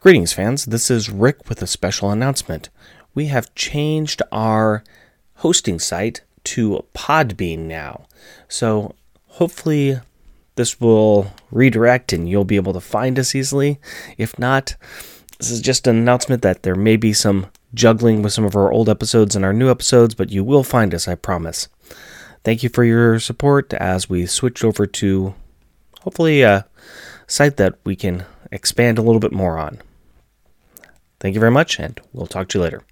Greetings, fans. This is Rick with a special announcement. We have changed our hosting site to Podbean now. So hopefully this will redirect and you'll be able to find us easily. If not, this is just an announcement that there may be some juggling with some of our old episodes and our new episodes, but you will find us, I promise. Thank you for your support as we switch over to hopefully a site that we can expand a little bit more on. Thank you very much, and we'll talk to you later.